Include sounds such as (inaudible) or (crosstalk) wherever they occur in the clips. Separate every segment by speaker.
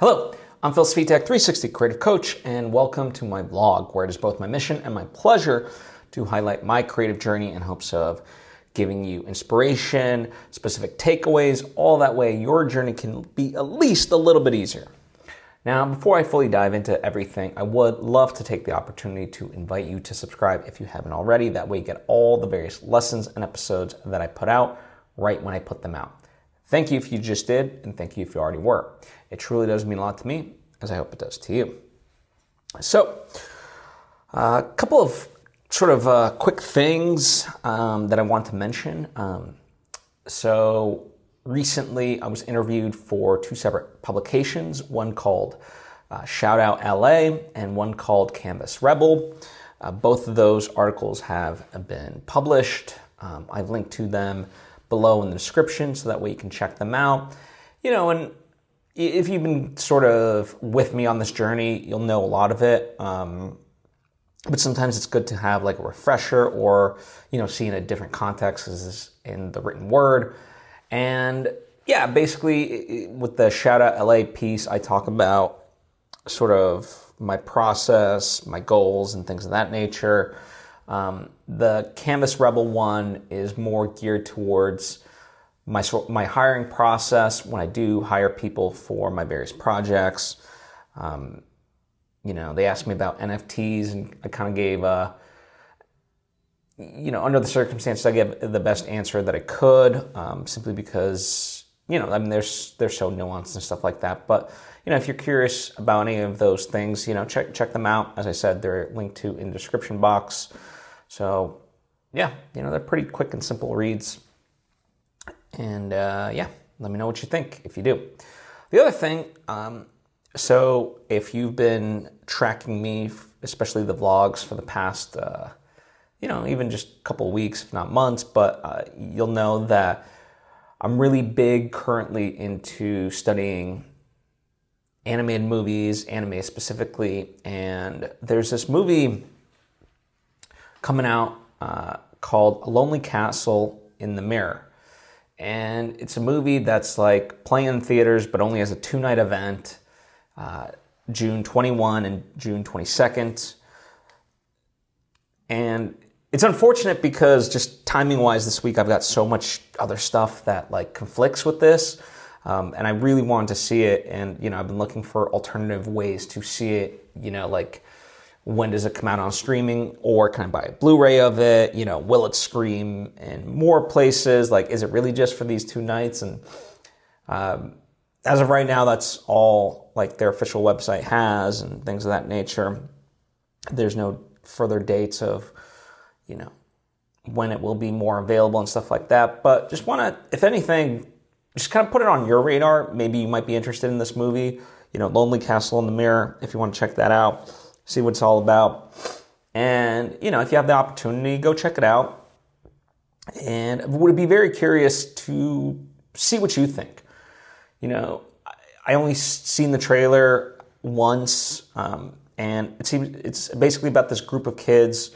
Speaker 1: Hello, I'm Phil Svitek, 360 Creative Coach, and welcome to my vlog, where it is both my mission and my pleasure to highlight my creative journey in hopes of giving you inspiration, specific takeaways, all that way your journey can be at least a little bit easier. Now, before I fully dive into everything, I would love to take the opportunity to invite you to subscribe if you haven't already. That way, you get all the various lessons and episodes that I put out right when I put them out. Thank you if you just did, and thank you if you already were. It truly does mean a lot to me, as I hope it does to you. So, a uh, couple of sort of uh, quick things um, that I want to mention. Um, so, recently I was interviewed for two separate publications one called uh, Shout Out LA and one called Canvas Rebel. Uh, both of those articles have been published. Um, I've linked to them below in the description so that way you can check them out. You know, and if you've been sort of with me on this journey, you'll know a lot of it. Um, but sometimes it's good to have like a refresher or, you know, see in a different context as in the written word. And yeah, basically with the shout out LA piece, I talk about sort of my process, my goals, and things of that nature. Um, the Canvas Rebel one is more geared towards my my hiring process when I do hire people for my various projects. Um, you know, they asked me about NFTs, and I kind of gave a, you know, under the circumstances, I gave the best answer that I could, um, simply because you know, I mean, there's they're so nuanced and stuff like that. But you know, if you're curious about any of those things, you know, check check them out. As I said, they're linked to in the description box. So, yeah, you know, they're pretty quick and simple reads. And uh, yeah, let me know what you think if you do. The other thing, um, so if you've been tracking me, especially the vlogs for the past, uh, you know, even just a couple weeks, if not months, but uh, you'll know that I'm really big currently into studying animated movies, anime specifically, and there's this movie coming out uh, called Lonely Castle in the Mirror. And it's a movie that's like playing in theaters, but only as a two night event, uh, June 21 and June 22nd. And it's unfortunate because just timing wise this week, I've got so much other stuff that like conflicts with this. Um, and I really wanted to see it. And, you know, I've been looking for alternative ways to see it, you know, like when does it come out on streaming or can I buy a Blu-ray of it? You know, will it scream in more places? Like, is it really just for these two nights? And um, as of right now, that's all like their official website has and things of that nature. There's no further dates of, you know, when it will be more available and stuff like that. But just want to, if anything, just kind of put it on your radar. Maybe you might be interested in this movie. You know, Lonely Castle in the Mirror, if you want to check that out see what it's all about. And, you know, if you have the opportunity, go check it out. And would be very curious to see what you think. You know, I only seen the trailer once, um, and it seems it's basically about this group of kids.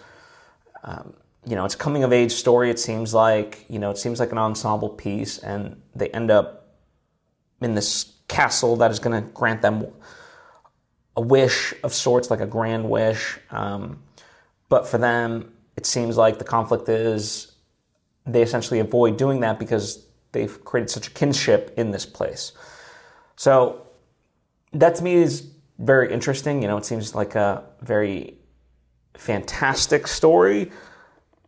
Speaker 1: Um, you know, it's coming of age story. It seems like you know, it seems like an ensemble piece, and they end up in this castle that is going to grant them a wish of sorts, like a grand wish. Um, but for them, it seems like the conflict is they essentially avoid doing that because they've created such a kinship in this place. So that to me is very interesting. You know, it seems like a very fantastic story,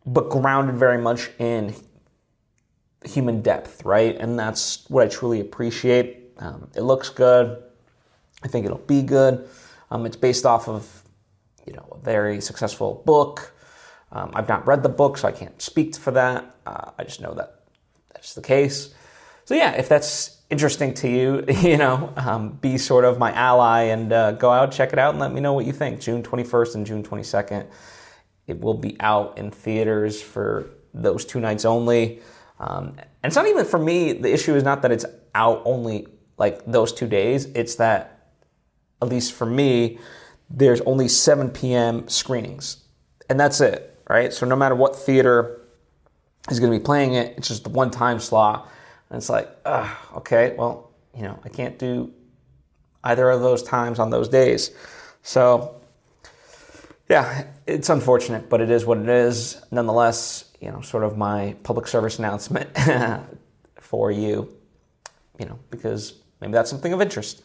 Speaker 1: but grounded very much in human depth, right? And that's what I truly appreciate. Um, it looks good. I think it'll be good. Um, it's based off of, you know, a very successful book. Um, I've not read the book, so I can't speak for that. Uh, I just know that that's the case. So yeah, if that's interesting to you, (laughs) you know, um, be sort of my ally and uh, go out, check it out, and let me know what you think. June 21st and June 22nd. It will be out in theaters for those two nights only. Um, and it's not even for me, the issue is not that it's out only like those two days, it's that at least for me, there's only 7 p.m. screenings. And that's it, right? So no matter what theater is going to be playing it, it's just the one time slot. And it's like, okay, well, you know, I can't do either of those times on those days. So, yeah, it's unfortunate, but it is what it is. Nonetheless, you know, sort of my public service announcement (laughs) for you, you know, because maybe that's something of interest.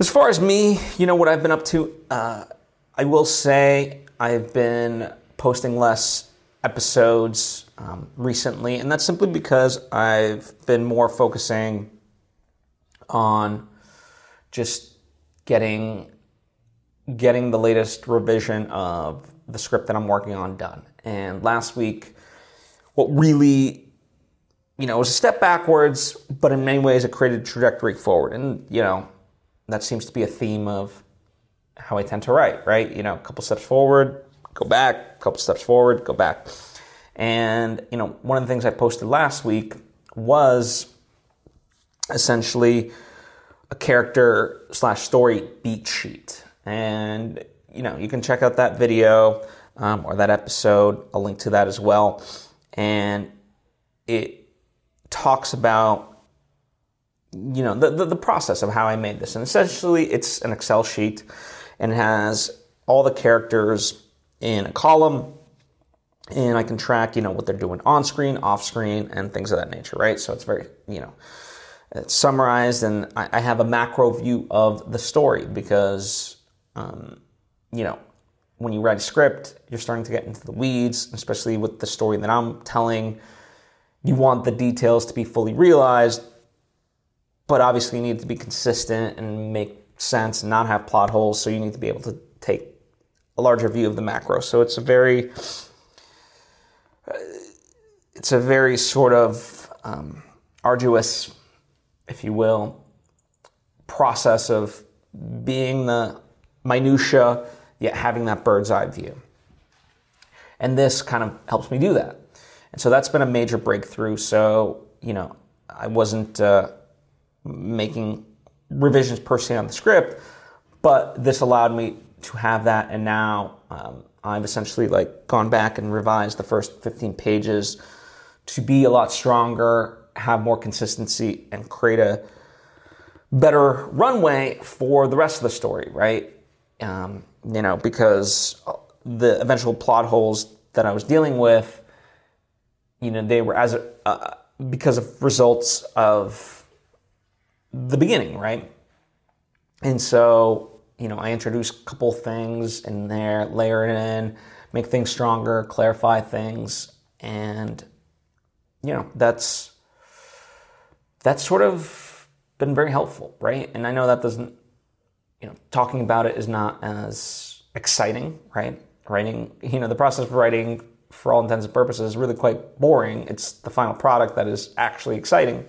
Speaker 1: As far as me, you know, what I've been up to, uh, I will say I've been posting less episodes um, recently, and that's simply because I've been more focusing on just getting getting the latest revision of the script that I'm working on done. And last week, what really, you know, was a step backwards, but in many ways it created a trajectory forward. And, you know, that seems to be a theme of how I tend to write, right? You know, a couple steps forward, go back, a couple steps forward, go back. And, you know, one of the things I posted last week was essentially a character slash story beat sheet. And, you know, you can check out that video um, or that episode. I'll link to that as well. And it talks about, you know, the, the, the process of how I made this. And essentially, it's an Excel sheet and has all the characters in a column and I can track, you know, what they're doing on screen, off screen, and things of that nature, right? So it's very, you know, it's summarized, and I, have a macro view of the story because um, you know, when you write a script, you're starting to get into the weeds, especially with the story that I'm telling. You want the details to be fully realized, but obviously you need to be consistent and make sense and not have plot holes. So you need to be able to take a larger view of the macro. So it's a very, it's a very sort of um, arduous, if you will, process of being the minutia, yet having that bird's eye view. And this kind of helps me do that. And so that's been a major breakthrough. So, you know, I wasn't uh, making revisions per se on the script, but this allowed me to have that. And now um, I've essentially like gone back and revised the first 15 pages to be a lot stronger, have more consistency, and create a better runway for the rest of the story, right? um, you know, because the eventual plot holes that I was dealing with, you know, they were as a, uh, because of results of the beginning, right? And so, you know, I introduce a couple things in there, layer it in, make things stronger, clarify things, and you know, that's that's sort of been very helpful, right? And I know that doesn't you know, talking about it is not as exciting, right? Writing, you know, the process of writing, for all intents and purposes, is really quite boring. It's the final product that is actually exciting,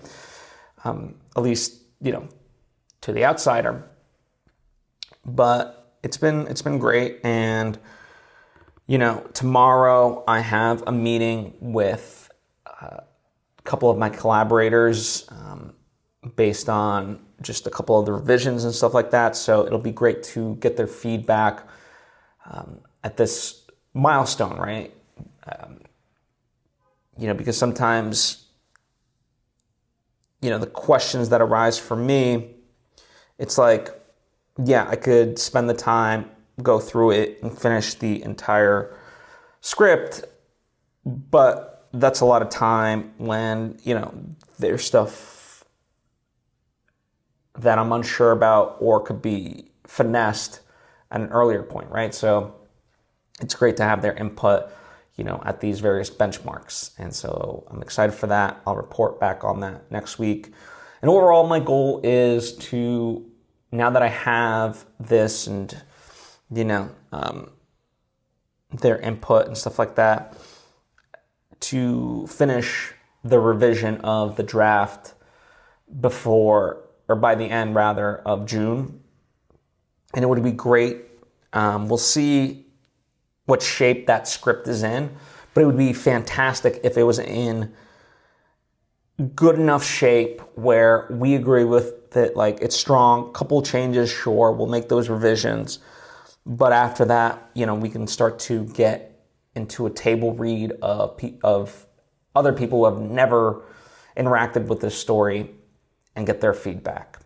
Speaker 1: um, at least you know, to the outsider. But it's been it's been great, and you know, tomorrow I have a meeting with uh, a couple of my collaborators um, based on just a couple of the revisions and stuff like that. So it'll be great to get their feedback um, at this milestone, right? Um, you know, because sometimes, you know, the questions that arise for me, it's like, yeah, I could spend the time, go through it, and finish the entire script, but that's a lot of time when, you know, there's stuff that I'm unsure about or could be finessed at an earlier point, right? So it's great to have their input, you know, at these various benchmarks. And so I'm excited for that. I'll report back on that next week. And overall, my goal is to, now that I have this and, you know, um, their input and stuff like that, to finish the revision of the draft before or by the end rather of June. And it would be great. Um, we'll see what shape that script is in, but it would be fantastic if it was in good enough shape where we agree with that, like it's strong, couple changes, sure, we'll make those revisions. But after that, you know, we can start to get into a table read of, of other people who have never interacted with this story and get their feedback.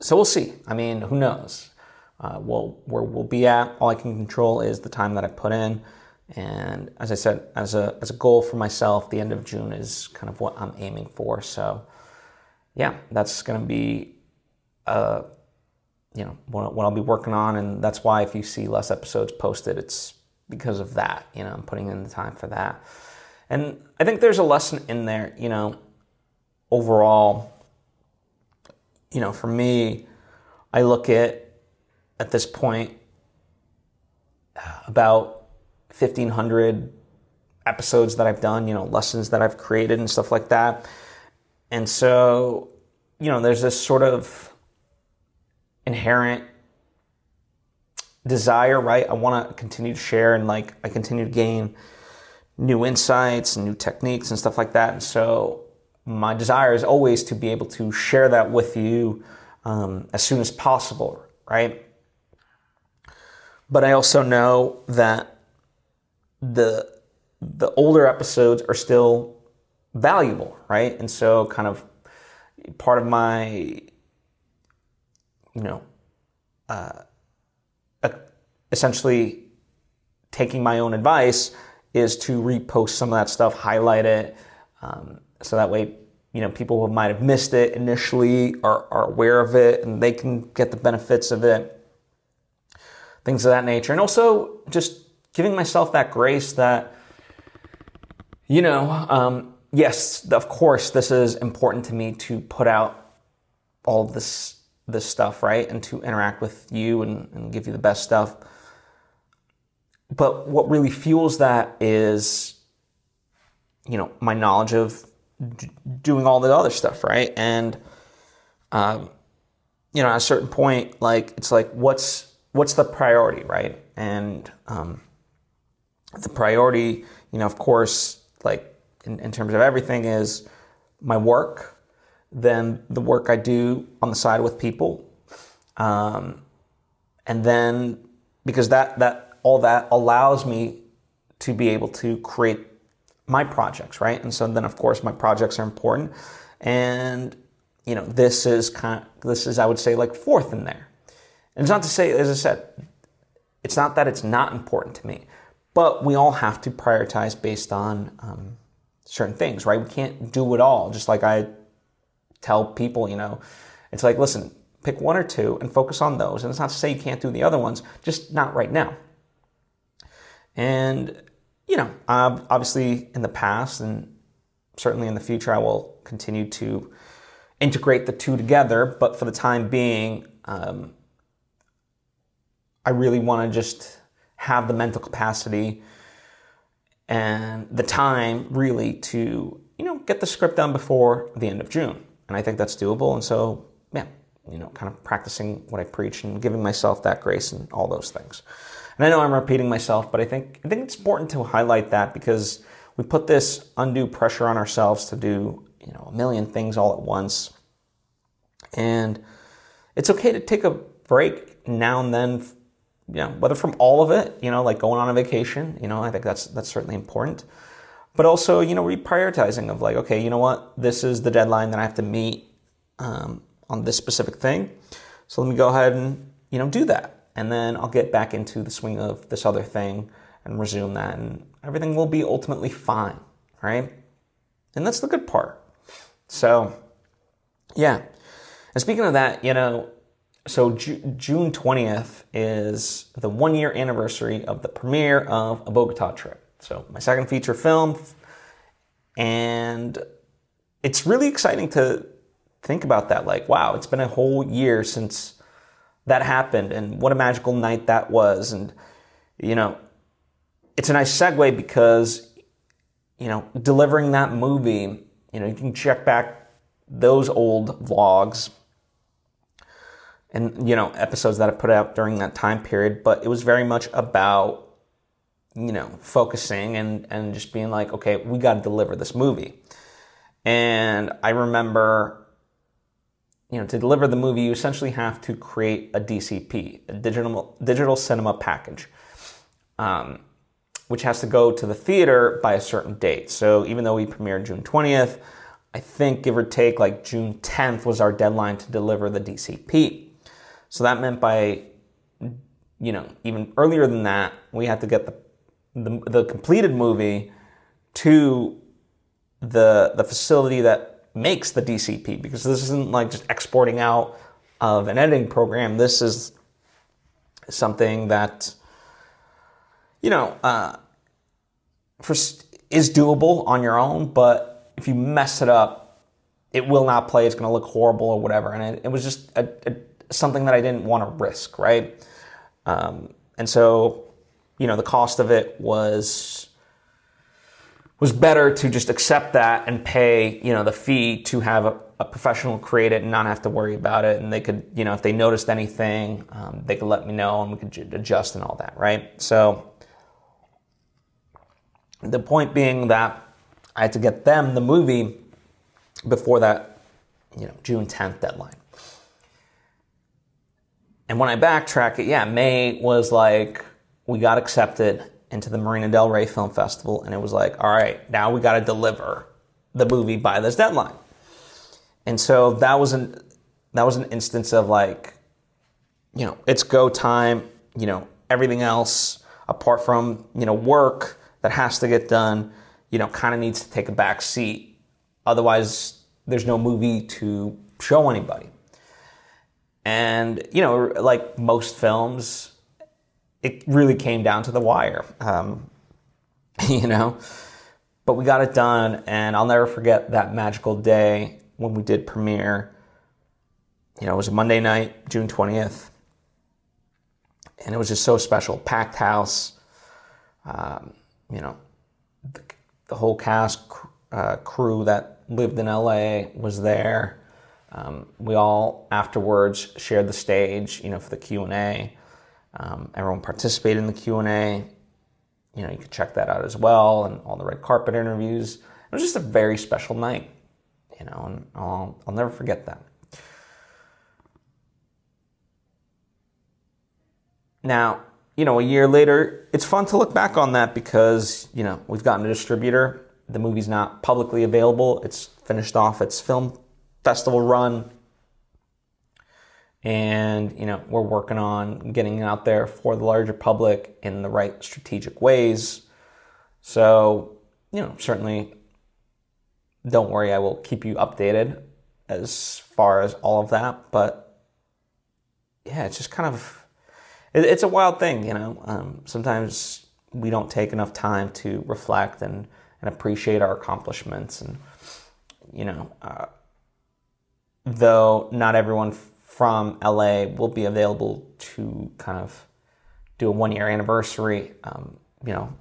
Speaker 1: so we'll see. I mean, who knows? Uh, we'll, where we'll be at, all I can control is the time that I put in. And as I said, as a, as a goal for myself, the end of June is kind of what I'm aiming for. So, yeah, that's going to be, uh, you know, what, what I'll be working on. And that's why if you see less episodes posted, it's because of that. You know, I'm putting in the time for that. And I think there's a lesson in there, you know, overall, you know, for me, I look at, at this point, about 1,500 episodes that I've done, you know, lessons that I've created and stuff like that. And so, you know, there's this sort of inherent desire, right? I want to continue to share and like I continue to gain new insights and new techniques and stuff like that. And so, my desire is always to be able to share that with you um, as soon as possible, right? But I also know that the the older episodes are still valuable, right? And so, kind of part of my, you know, uh, essentially taking my own advice is to repost some of that stuff, highlight it, um, so that way, you know, people who might have missed it initially are, are aware of it and they can get the benefits of it, things of that nature. And also just giving myself that grace that, you know, um, yes, of course, this is important to me to put out all this this stuff, right, and to interact with you and, and give you the best stuff. But what really fuels that is, you know, my knowledge of d- doing all the other stuff, right? And, um, you know, at a certain point, like it's like, what's what's the priority, right? And um, the priority, you know, of course, like in, in terms of everything is my work, then the work I do on the side with people, um, and then because that that all that allows me to be able to create my projects, right? And so then of course my projects are important, and you know this is kind of, this is I would say like fourth in there, and it's not to say as I said, it's not that it's not important to me. But we all have to prioritize based on um, certain things, right? We can't do it all. Just like I tell people, you know, it's like, listen, pick one or two and focus on those. And it's not to say you can't do the other ones, just not right now. And, you know, I've obviously in the past and certainly in the future, I will continue to integrate the two together. But for the time being, um, I really want to just have the mental capacity and the time really to you know get the script done before the end of June. And I think that's doable. And so yeah, you know, kind of practicing what I preach and giving myself that grace and all those things. And I know I'm repeating myself, but I think I think it's important to highlight that because we put this undue pressure on ourselves to do you know a million things all at once, and it's okay to take a break now and then you know, whether from all of it, you know, like going on a vacation, you know, I think that's that's certainly important. But also, you know, reprioritizing of like, okay, you know what, this is the deadline that I have to meet um, on this specific thing. So let me go ahead and you know do that, and then I'll get back into the swing of this other thing and resume that, and everything will be ultimately fine, right? And that's the good part. So, yeah. And speaking of that, you know, so Ju- June 20th is the one year anniversary of the premiere of A Bogota Trip. So my second feature film. And it's really exciting to think about that. Like, wow, it's been a whole year since that happened and what a magical night that was. And, you know, it's a nice segue because, you know, delivering that movie, you know, you can check back those old vlogs and you know episodes that I put out during that time period, but it was very much about you know focusing and and just being like, okay, we got to deliver this movie. And I remember, you know, to deliver the movie, you essentially have to create a DCP, a digital digital cinema package. Um, which has to go to the theater by a certain date. So even though we premiered June 20th, I think, give or take, like June 10th was our deadline to deliver the DCP. So that meant by, you know, even earlier than that, we had to get the, the, the completed movie to the, the facility that makes the DCP because this isn't like just exporting out of an editing program. This is something that, you know, uh, for, is doable on your own, but if you mess it up, it will not play. It's going to look horrible or whatever. And it, it was just a, a, something that I didn't want to risk, right? Um, and so, you know, the cost of it was was better to just accept that and pay, you know, the fee to have a, a, professional create it and not have to worry about it. And they could, you know, if they noticed anything, um, they could let me know and we could adjust and all that, right? So the point being that I had to get them the movie before that, you know, June 10th deadline. And when I backtrack it, yeah, May was like, we got accepted into the Marina Del Rey Film Festival, and it was like, all right, now we got to deliver the movie by this deadline. And so that was an that was an instance of like, you know, it's go time. You know, everything else apart from you know work that has to get done, you know, kind of needs to take a back seat. Otherwise, there's no movie to show anybody. And, you know, like most films, it really came down to the wire, um, (laughs) you know? But we got it done, and I'll never forget that magical day when we did premiere. You know, it was a Monday night, June 20th, and it was just so special. Packed house. Um, you know, the, the whole cast uh, crew that lived in LA was there. Um, we all afterwards shared the stage, you know, for the Q and A. Um, everyone participated in the Q and A. You know, you could check that out as well, and all the red carpet interviews. It was just a very special night, you know, and I'll, I'll never forget that. Now, you know, a year later, it's fun to look back on that because, you know, we've gotten a distributor. The movie's not publicly available. It's finished off its film festival run. And, you know, we're working on getting out there for the larger public in the right strategic ways. So, you know, certainly don't worry, I will keep you updated as far as all of that. But yeah, it's just kind of it, it's a wild thing, you know. Um, sometimes we don't take enough time to reflect and, and appreciate our accomplishments. And, you know, uh, though not everyone from LA will be available to kind of do a one year anniversary, um, you know,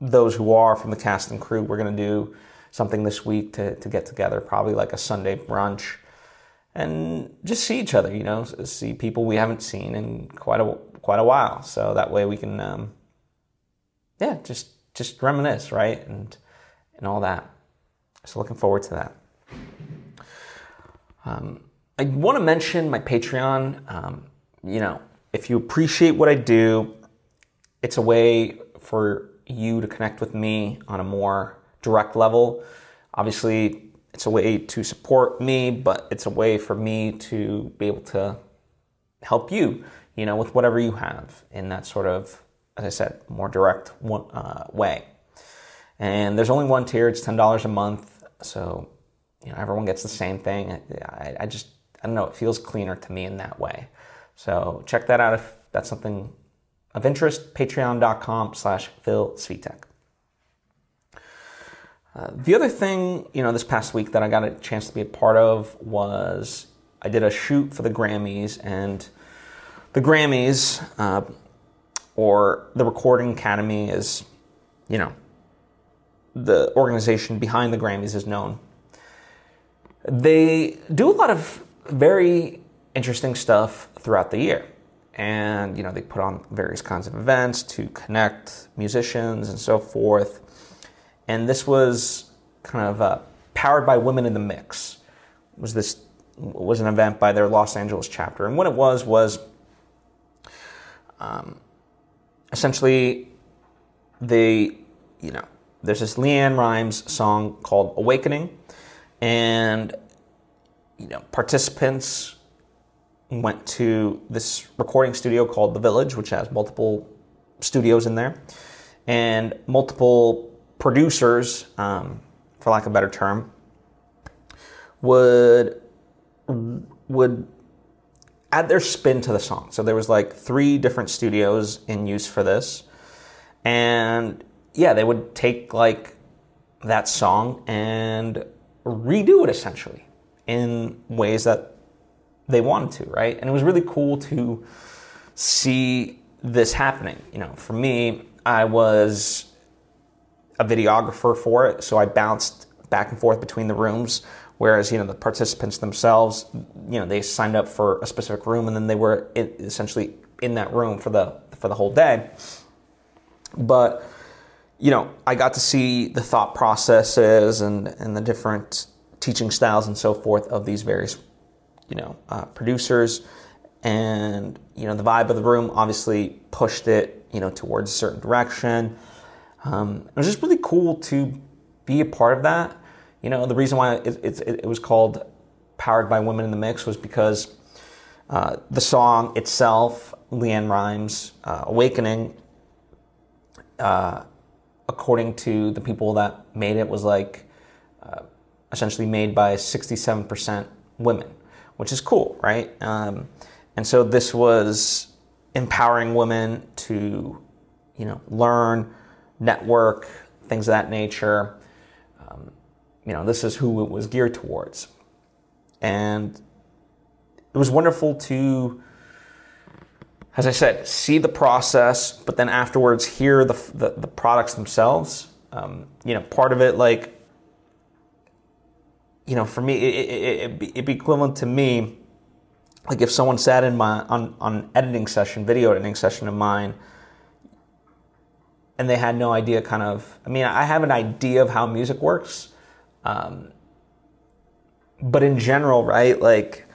Speaker 1: those who are from the cast and crew, we're going to do something this week to, to get together, probably like a Sunday brunch and just see each other, you know, see people we haven't seen in quite a quite a while. So that way we can, um, yeah, just just reminisce, right, and and all that. So looking forward to that. Um, I want to mention my Patreon. Um, you know, if you appreciate what I do, it's a way for you to connect with me on a more direct level. Obviously, it's a way to support me, but it's a way for me to be able to help you, you know, with whatever you have in that sort of, as I said, more direct one, uh, way. And there's only one tier; it's ten dollars a month, so you know everyone gets the same thing. I, I just, I don't know, it feels cleaner to me in that way. So check that out if that's something of interest. Patreon.com/slash Phil Svitek. Uh, the other thing, you know, this past week that I got a chance to be a part of was I did a shoot for the Grammys, and the Grammys, uh, or the Recording Academy, is, you know, the organization behind the Grammys is known. They do a lot of very interesting stuff throughout the year. And, you know, they put on various kinds of events to connect musicians and so forth and this was kind of uh, powered by Women in the Mix. Was this was an event by their Los Angeles chapter, and what it was was um, essentially they, you know, there's this LeAnn Rimes song called "Awakening," and you know participants went to this recording studio called the Village, which has multiple studios in there, and multiple producers, um, for lack of a better term, would would add their spin to the song. So there was like three different studios in use for this, and yeah, they would take like that song and redo it essentially in ways that they wanted to, right? And it was really cool to see this happening. You know, for me, I was a videographer for it, so I bounced back and forth between the rooms. Whereas you know the participants themselves, you know, they signed up for a specific room and then they were essentially in that room for the for the whole day. But you know, I got to see the thought processes and and the different teaching styles and so forth of these various you know uh, producers. And you know the vibe of the room obviously pushed it you know towards a certain direction. Um, it was just really cool to be a part of that. You know the reason why it, it, it was called powered by women in the mix was because uh, the song itself LeAnn Rimes uh, awakening uh, according to the people that made it was like uh, essentially made by 67% women which is cool, right? Um, and so this was empowering women to, you know, learn, network, things of that nature. Um, you know, this is who it was geared towards. And it was wonderful to, as I said, see the process, but then afterwards hear the, the, the products themselves. Um, you know, part of it, like, you know, for me, it, it, it, it'd be equivalent to me, like if someone sat in my on on editing session, video editing session of mine, and they had no idea, kind of. I mean, I have an idea of how music works, um, but in general, right, like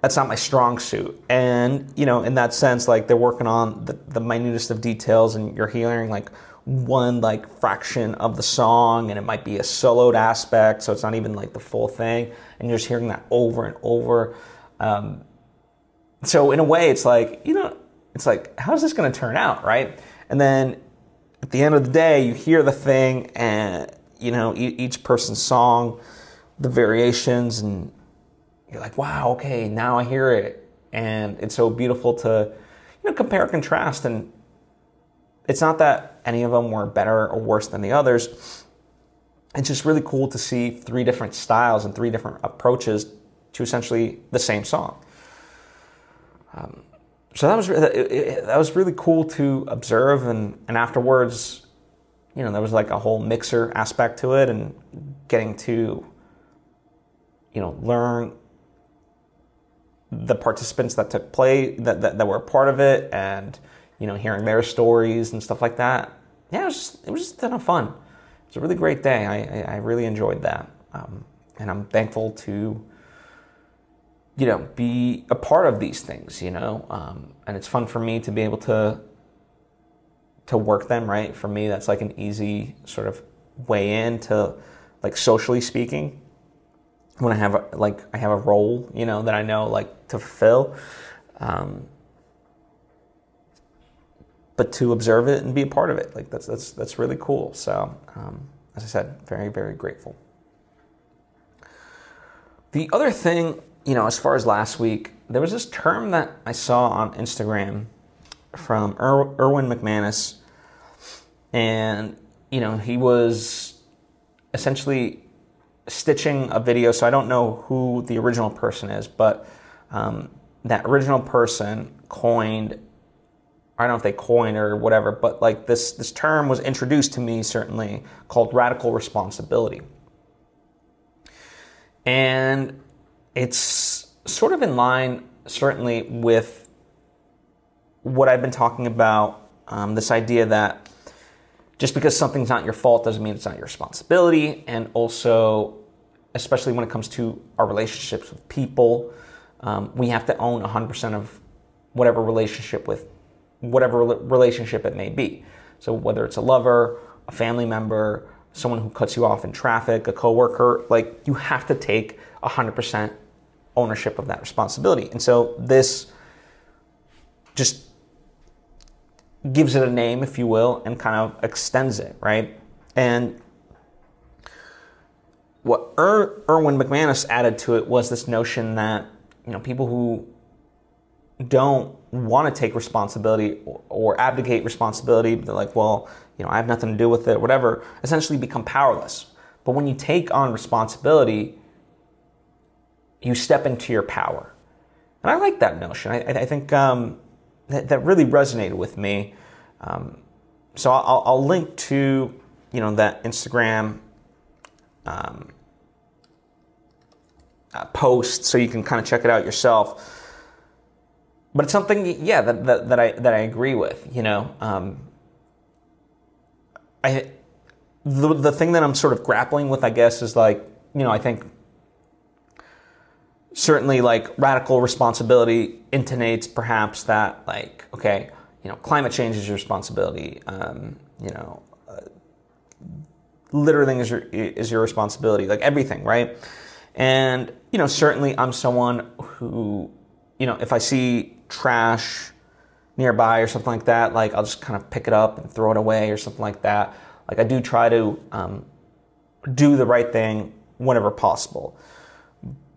Speaker 1: that's not my strong suit. And you know, in that sense, like they're working on the, the minutest of details, and you're hearing like one like fraction of the song and it might be a soloed aspect so it's not even like the full thing. And you're just hearing that over and over. Um, so in a way it's like you know it's like how's this going to turn out right? And then at the end of the day you hear the thing and you know each person's song the variations and you're like wow okay now i hear it and it's so beautiful to you know compare and contrast and it's not that any of them were better or worse than the others. It's just really cool to see three different styles and three different approaches to essentially the same song. Um, so that was that was really cool to observe, and and afterwards, you know, there was like a whole mixer aspect to it, and getting to, you know, learn the participants that took play that, that, that were a part of it, and you know, hearing their stories and stuff like that. Yeah, it was just, it was just a ton of fun. It was a really great day. I, I, really enjoyed that. Um, and I'm thankful to, you know, be a part of these things, you know. Um, and it's fun for me to be able to to work them, right? For me, that's like an easy sort of way in to, like, socially speaking. When I have a, like I have a role, you know, that I know like to fulfill. Um, but to observe it and be a part of it. Like that's that's that's really cool. So um, as I said, very very grateful. The other thing, you know, as far as last week, there was this term that I saw on Instagram from er- Erwin McManus, and you know he was essentially stitching a video. So I don't know who the original person is, but um, that original person coined I don't know if they coined or whatever, but like this this term was introduced to me certainly called radical responsibility. And it's sort of in line certainly with what I've been talking about um, this idea that just because something's not your fault doesn't mean it's not your responsibility and also especially when it comes to our relationships with people um, we have to own 100% of whatever relationship with whatever relationship it may be. So whether it's a lover, a family member, someone who cuts you off in traffic, a coworker, like you have to take 100% ownership of that responsibility. And so this just gives it a name, if you will, and kind of extends it, right? And what er- Erwin McManus added to it was this notion that you know people who don't want to take responsibility or, or abdicate responsibility, they're like, well, you know, I have nothing to do with it, whatever, essentially become powerless. But when you take on responsibility, you step into your power. And I like that notion. I, I think um, that, that, really resonated with me. Um, so I'll, I'll, link to you know that Instagram um, uh, post so you can kind of check it out yourself. But it's something, yeah, that, that, that I that I agree with. You know, um, I the the thing that I'm sort of grappling with, I guess, is like you know I think certainly like radical responsibility intonates perhaps that like okay you know climate change is your responsibility um, you know uh, littering is your is your responsibility like everything right and you know certainly I'm someone who you know if I see trash nearby or something like that, like I'll just kind of pick it up and throw it away or something like that. Like I do try to um, do the right thing whenever possible.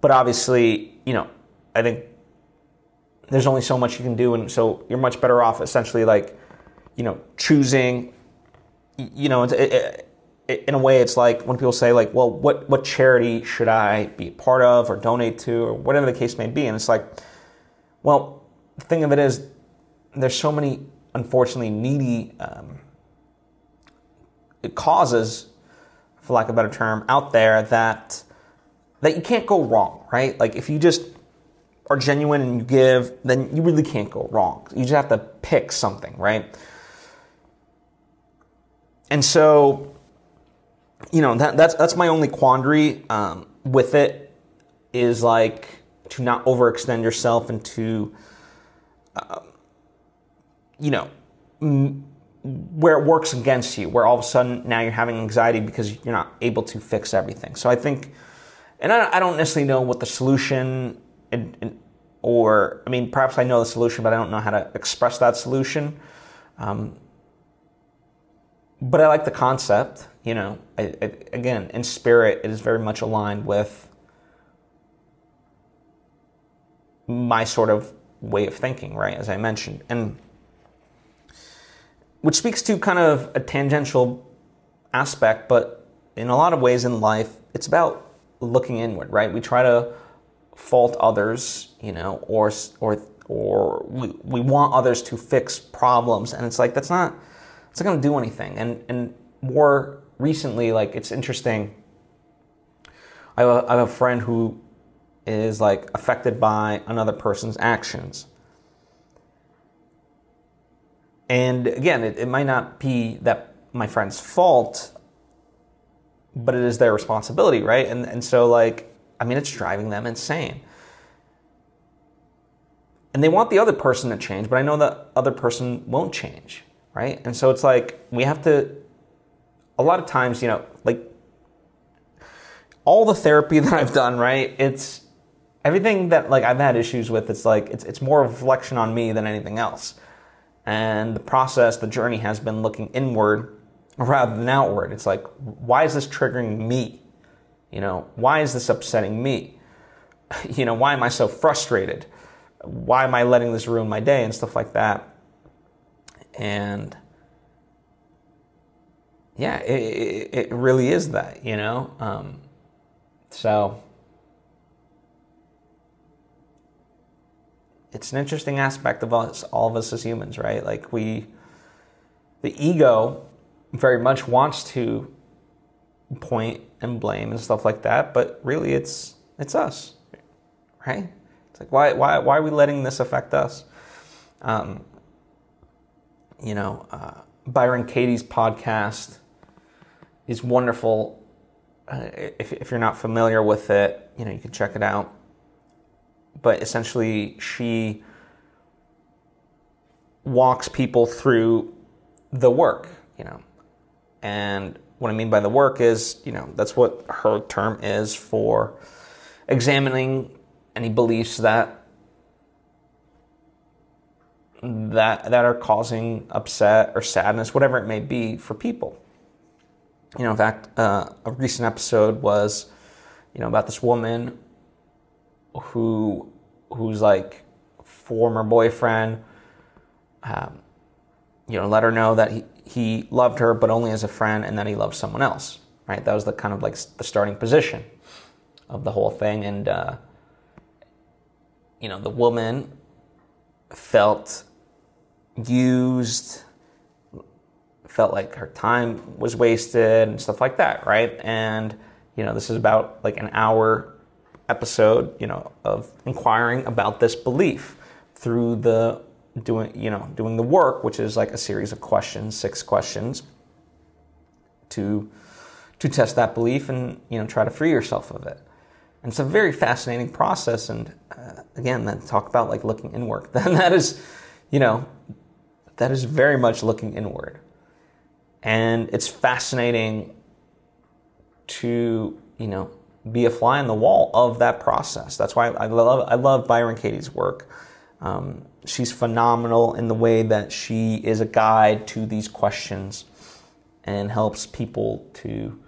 Speaker 1: But obviously, you know, I think there's only so much you can do, and so you're much better off essentially like, you know, choosing. You know, it, it, it, in a way, it's like when people say like, "Well, what what charity should I be a part of or donate to or whatever the case may be?" And it's like, well, the thing of it is, there's so many unfortunately needy um, causes, for lack of a better term, out there that that you can't go wrong, right? Like if you just are genuine and you give, then you really can't go wrong. You just have to pick something, right? And so, you know, that, that's that's my only quandary um, with it is like to not overextend yourself and to, uh, you know, m- where it works against you, where all of a sudden now you're having anxiety because you're not able to fix everything. So I think, and I, I don't necessarily know what the solution, in, in, or I mean, perhaps I know the solution, but I don't know how to express that solution. Um, but I like the concept. You know, I, I, again, in spirit, it is very much aligned with my sort of way of thinking, right? As I mentioned, and which speaks to kind of a tangential aspect, but in a lot of ways in life, it's about looking inward, right? We try to fault others, you know, or or or we, we want others to fix problems, and it's like that's not it's not going to do anything. And and more recently, like it's interesting. I have a, I have a friend who is like affected by another person's actions and again, it, it might not be that my friend's fault, but it is their responsibility, right? And and so like, I mean, it's driving them insane. And they want the other person to change, but I know that other person won't change, right? And so it's like we have to a lot of times, you know, like all the therapy (laughs) that I've done, right? It's everything that like I've had issues with, it's like it's it's more reflection on me than anything else. And the process, the journey has been looking inward rather than outward. It's like, why is this triggering me? You know, why is this upsetting me? (laughs) You know, why am I so frustrated? Why am I letting this ruin my day and stuff like that? And yeah, it, it, really is that, you know? Um, so it's an interesting aspect of us, all of us as humans, right? Like we, the ego very much wants to point and blame and stuff like that, but really it's it's us, right? It's like why why why are we letting this affect us? Um, you know, uh, Byron Katie's podcast is wonderful. Uh, if, if you're not familiar with it, you know you can check it out but essentially she walks people through the work, you know. And what I mean by the work is, you know, that's what her term is for examining any beliefs that that that are causing upset or sadness, whatever it may be for people. You know, in fact, uh, a recent episode was, you know, about this woman who who's like former boyfriend, um, you know, let her know that he, he loved her, but only as a friend, and then he loved someone else. Right? That was the kind of like the starting position of the whole thing, and uh, you know, the woman felt used, felt like her time was wasted, and stuff like that. Right? And you know, this is about like an hour episode, you know, of inquiring about this belief through the doing, you know, doing the work, which is like a series of questions, six questions to to test that belief and you know try to free yourself of it. And it's a very fascinating process. And uh, again, then talk about like looking inward. (laughs) Then that is, you know, that is very much looking inward. And it's fascinating to you know be a fly on the wall of that process. That's why I love I love Byron Katie's work. Um, she's phenomenal in the way that she is a guide to these questions and helps people to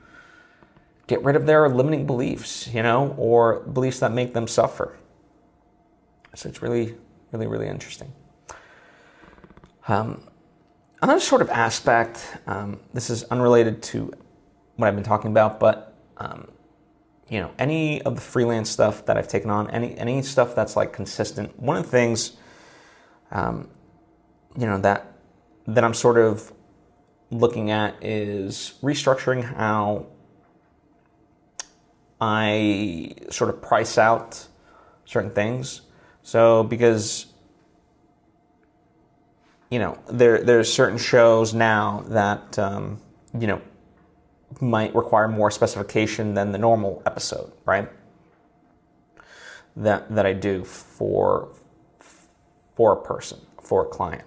Speaker 1: get rid of their limiting beliefs, you know, or beliefs that make them suffer. So it's really, really, really interesting. Um, another sort of aspect, um, this is unrelated to what I've been talking about, but um, you know, any of the freelance stuff that I've taken on, any any stuff that's like consistent. One of the things, um, you know, that that I'm sort of looking at is restructuring how I sort of price out certain things. So because you know there there's certain shows now that um, you know might require more specification than the normal episode, right? That that I do for for a person, for a client.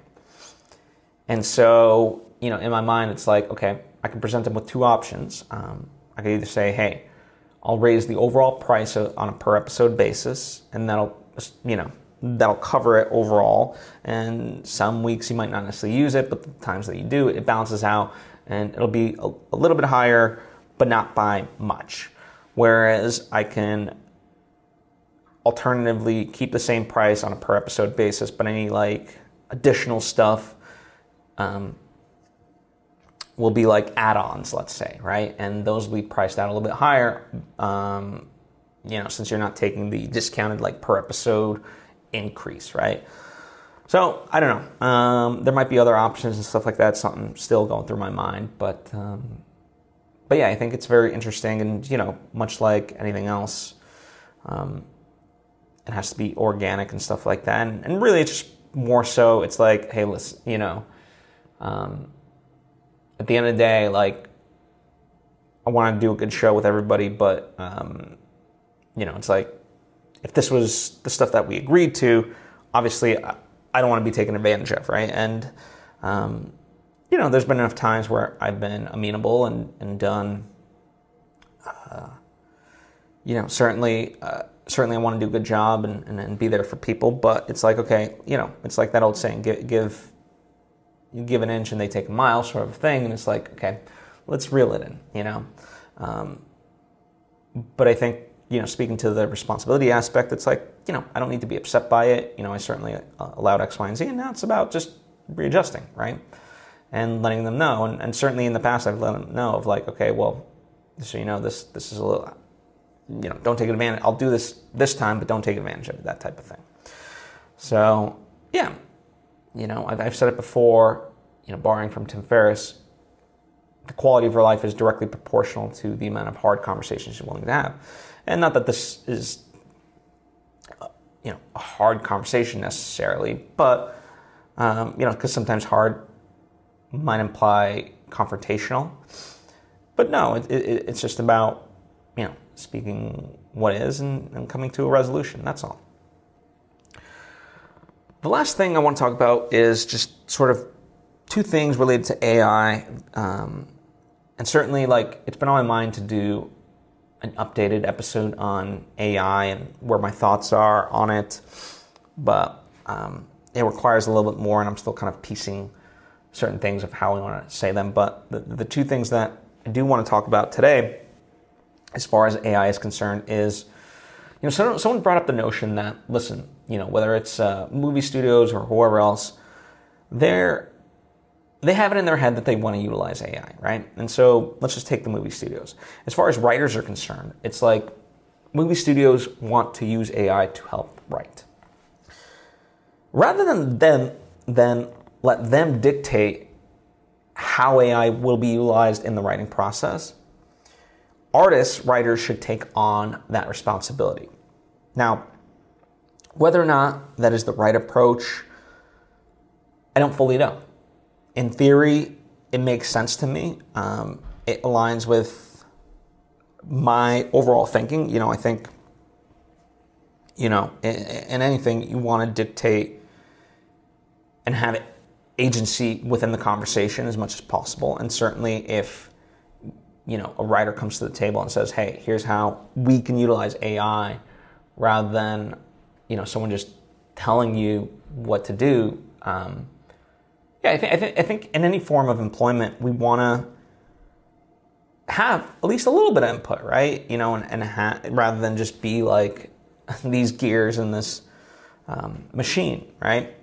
Speaker 1: And so, you know, in my mind, it's like, okay, I can present them with two options. Um, I could either say, hey, I'll raise the overall price on a per episode basis, and that'll, you know, that'll cover it overall. And some weeks you might not necessarily use it, but the times that you do, it balances out and it'll be a, a little bit higher, but not by much. Whereas I can alternatively keep the same price on a per episode basis, but any like additional stuff um, will be like add-ons, let's say, right? And those will be priced out a little bit higher, um, you know, since you're not taking the discounted like per episode increase, right? So I don't know. Um, there might be other options and stuff like that. Something still going through my mind, but um, but yeah, I think it's very interesting, and you know, much like anything else, um, it has to be organic and stuff like that. And, and really, it's just more so. It's like, hey, listen, you know, um, at the end of the day, like I want to do a good show with everybody, but um, you know, it's like if this was the stuff that we agreed to, obviously. I don't want to be taken advantage of, right? And um, you know, there's been enough times where I've been amenable and and done. Uh, you know, certainly, uh, certainly, I want to do a good job and, and, and, be there for people. But it's like, okay, you know, it's like that old saying: give, give, give an inch and they take a mile, sort of thing. And it's like, okay, let's reel it in, you know. Um, but I think you know, speaking to the responsibility aspect, it's like, you know, I don't need to be upset by it. You know, I certainly uh, allowed X, Y, and Z, and now it's about just readjusting, right? And letting them know. And, and certainly in the past, I've let them know of like, okay, well, so you know, this this is a little, you know, don't take advantage. I'll do this this time, but don't take advantage of it. That type of thing. So yeah, you know, I've, I've said it before. You know, borrowing from Tim Ferriss, the quality of your life is directly proportional to the amount of hard conversations you're willing to have. And not that this is, you know, a hard conversation necessarily, but um, you know, because sometimes hard might imply confrontational. But no, it, it, it's just about you know speaking what is and, and, coming to a resolution. That's all. The last thing I want to talk about is just sort of two things related to AI um, and certainly, like, it's been on my mind to do an updated episode on AI and where my thoughts are on it, but um, it requires a little bit more, and I'm still kind of piecing certain things of how we want to say them. But the, the two things that I do want to talk about today, as far as AI is concerned, is you know someone, someone brought up the notion that listen, you know whether it's uh, movie studios or whoever else, they're they have it in their head that they want to utilize AI, right? And so let's just take the movie studios. As far as writers are concerned, it's like movie studios want to use AI to help write. Rather than then then let them dictate how AI will be utilized in the writing process, artists, writers should take on that responsibility. Now, whether or not that is the right approach, I don't fully know. In theory, it makes sense to me. Um, it aligns with my overall thinking. You know, I think, you know, in, in anything, you want to dictate and have agency within the conversation as much as possible. And certainly, if you know a writer comes to the table and says, "Hey, here's how we can utilize AI," rather than you know someone just telling you what to do. Um, yeah, I, th- I, th- I think in any form of employment, we want to have at least a little bit of input, right? You know, and, and ha- rather than just be like (laughs) these gears in this um, machine, right?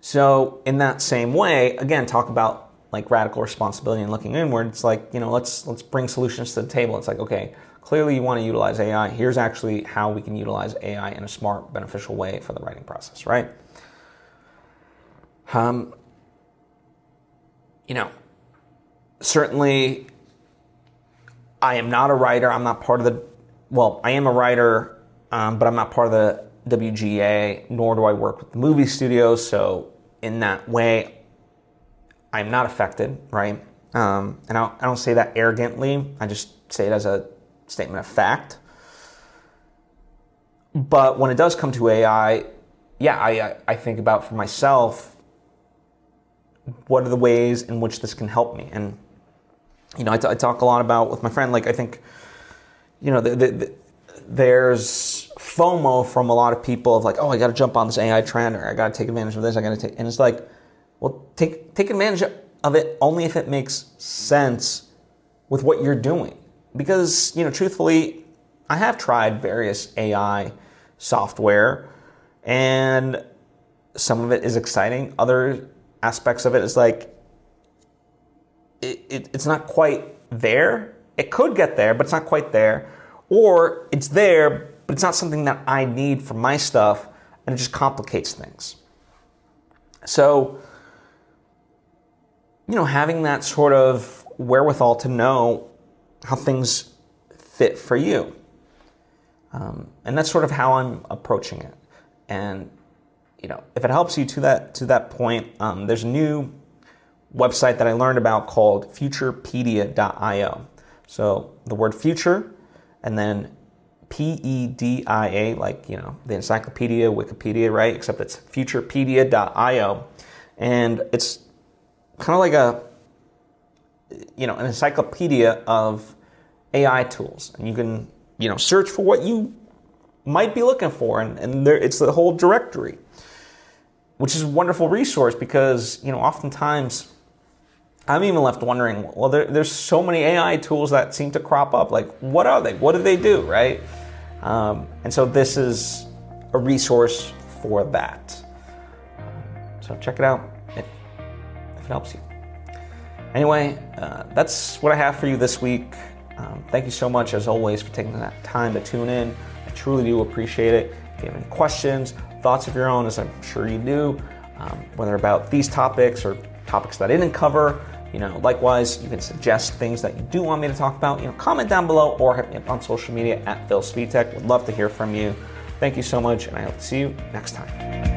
Speaker 1: So in that same way, again, talk about like radical responsibility and looking inward. It's like you know, let's let's bring solutions to the table. It's like okay, clearly you want to utilize AI. Here's actually how we can utilize AI in a smart, beneficial way for the writing process, right? Um, you know, certainly, I am not a writer. I'm not part of the. Well, I am a writer, um, but I'm not part of the WGA. Nor do I work with the movie studios. So in that way, I'm not affected, right? Um, and I don't, I don't say that arrogantly. I just say it as a statement of fact. But when it does come to AI, yeah, I, I think about for myself what are the ways in which this can help me. And, you know, I, t- I talk a lot about with my friend, like, I think, you know, the, the, the, there's FOMO from a lot of people of like, oh, I got to jump on this AI trend or I got to take advantage of this. I got to take, and it's like, well, take take advantage of it only if it makes sense with what you're doing. Because you know, truthfully, I have tried various AI software, and some of it is exciting. Other aspects of it is like, it, it, it's not quite there. It could get there, but it's not quite there or it's there, but it's not something that I need for my stuff, and it just complicates things. So, you know, having that sort of wherewithal to know how things fit for you. Um, and that's sort of how I'm approaching it. And you know, if it helps you to that to that point, um, there's a new website that I learned about called Futurepedia.io. So the word future and then P E D I A, like, you know, the encyclopedia, Wikipedia, right? Except it's futurepedia.io. And it's kind of like a, you know, an encyclopedia of AI tools. And you can, you know, search for what you might be looking for. And, and there, it's the whole directory, which is a wonderful resource because, you know, oftentimes I'm even left wondering, well, there, there's so many AI tools that seem to crop up. Like, what are they? What do they do, right? Um, and so this is a resource for that. So check it out helps you. Anyway, uh, that's what I have for you this week. Um, thank you so much, as always, for taking that time to tune in. I truly do appreciate it. If you have any questions, thoughts of your own, as I'm sure you do, um, whether about these topics or topics that I didn't cover, you know, likewise, you can suggest things that you do want me to talk about. You know, comment down below or hit me up on social media at Phil Svitek. Would love to hear from you. Thank you so much, and I hope to see you next time.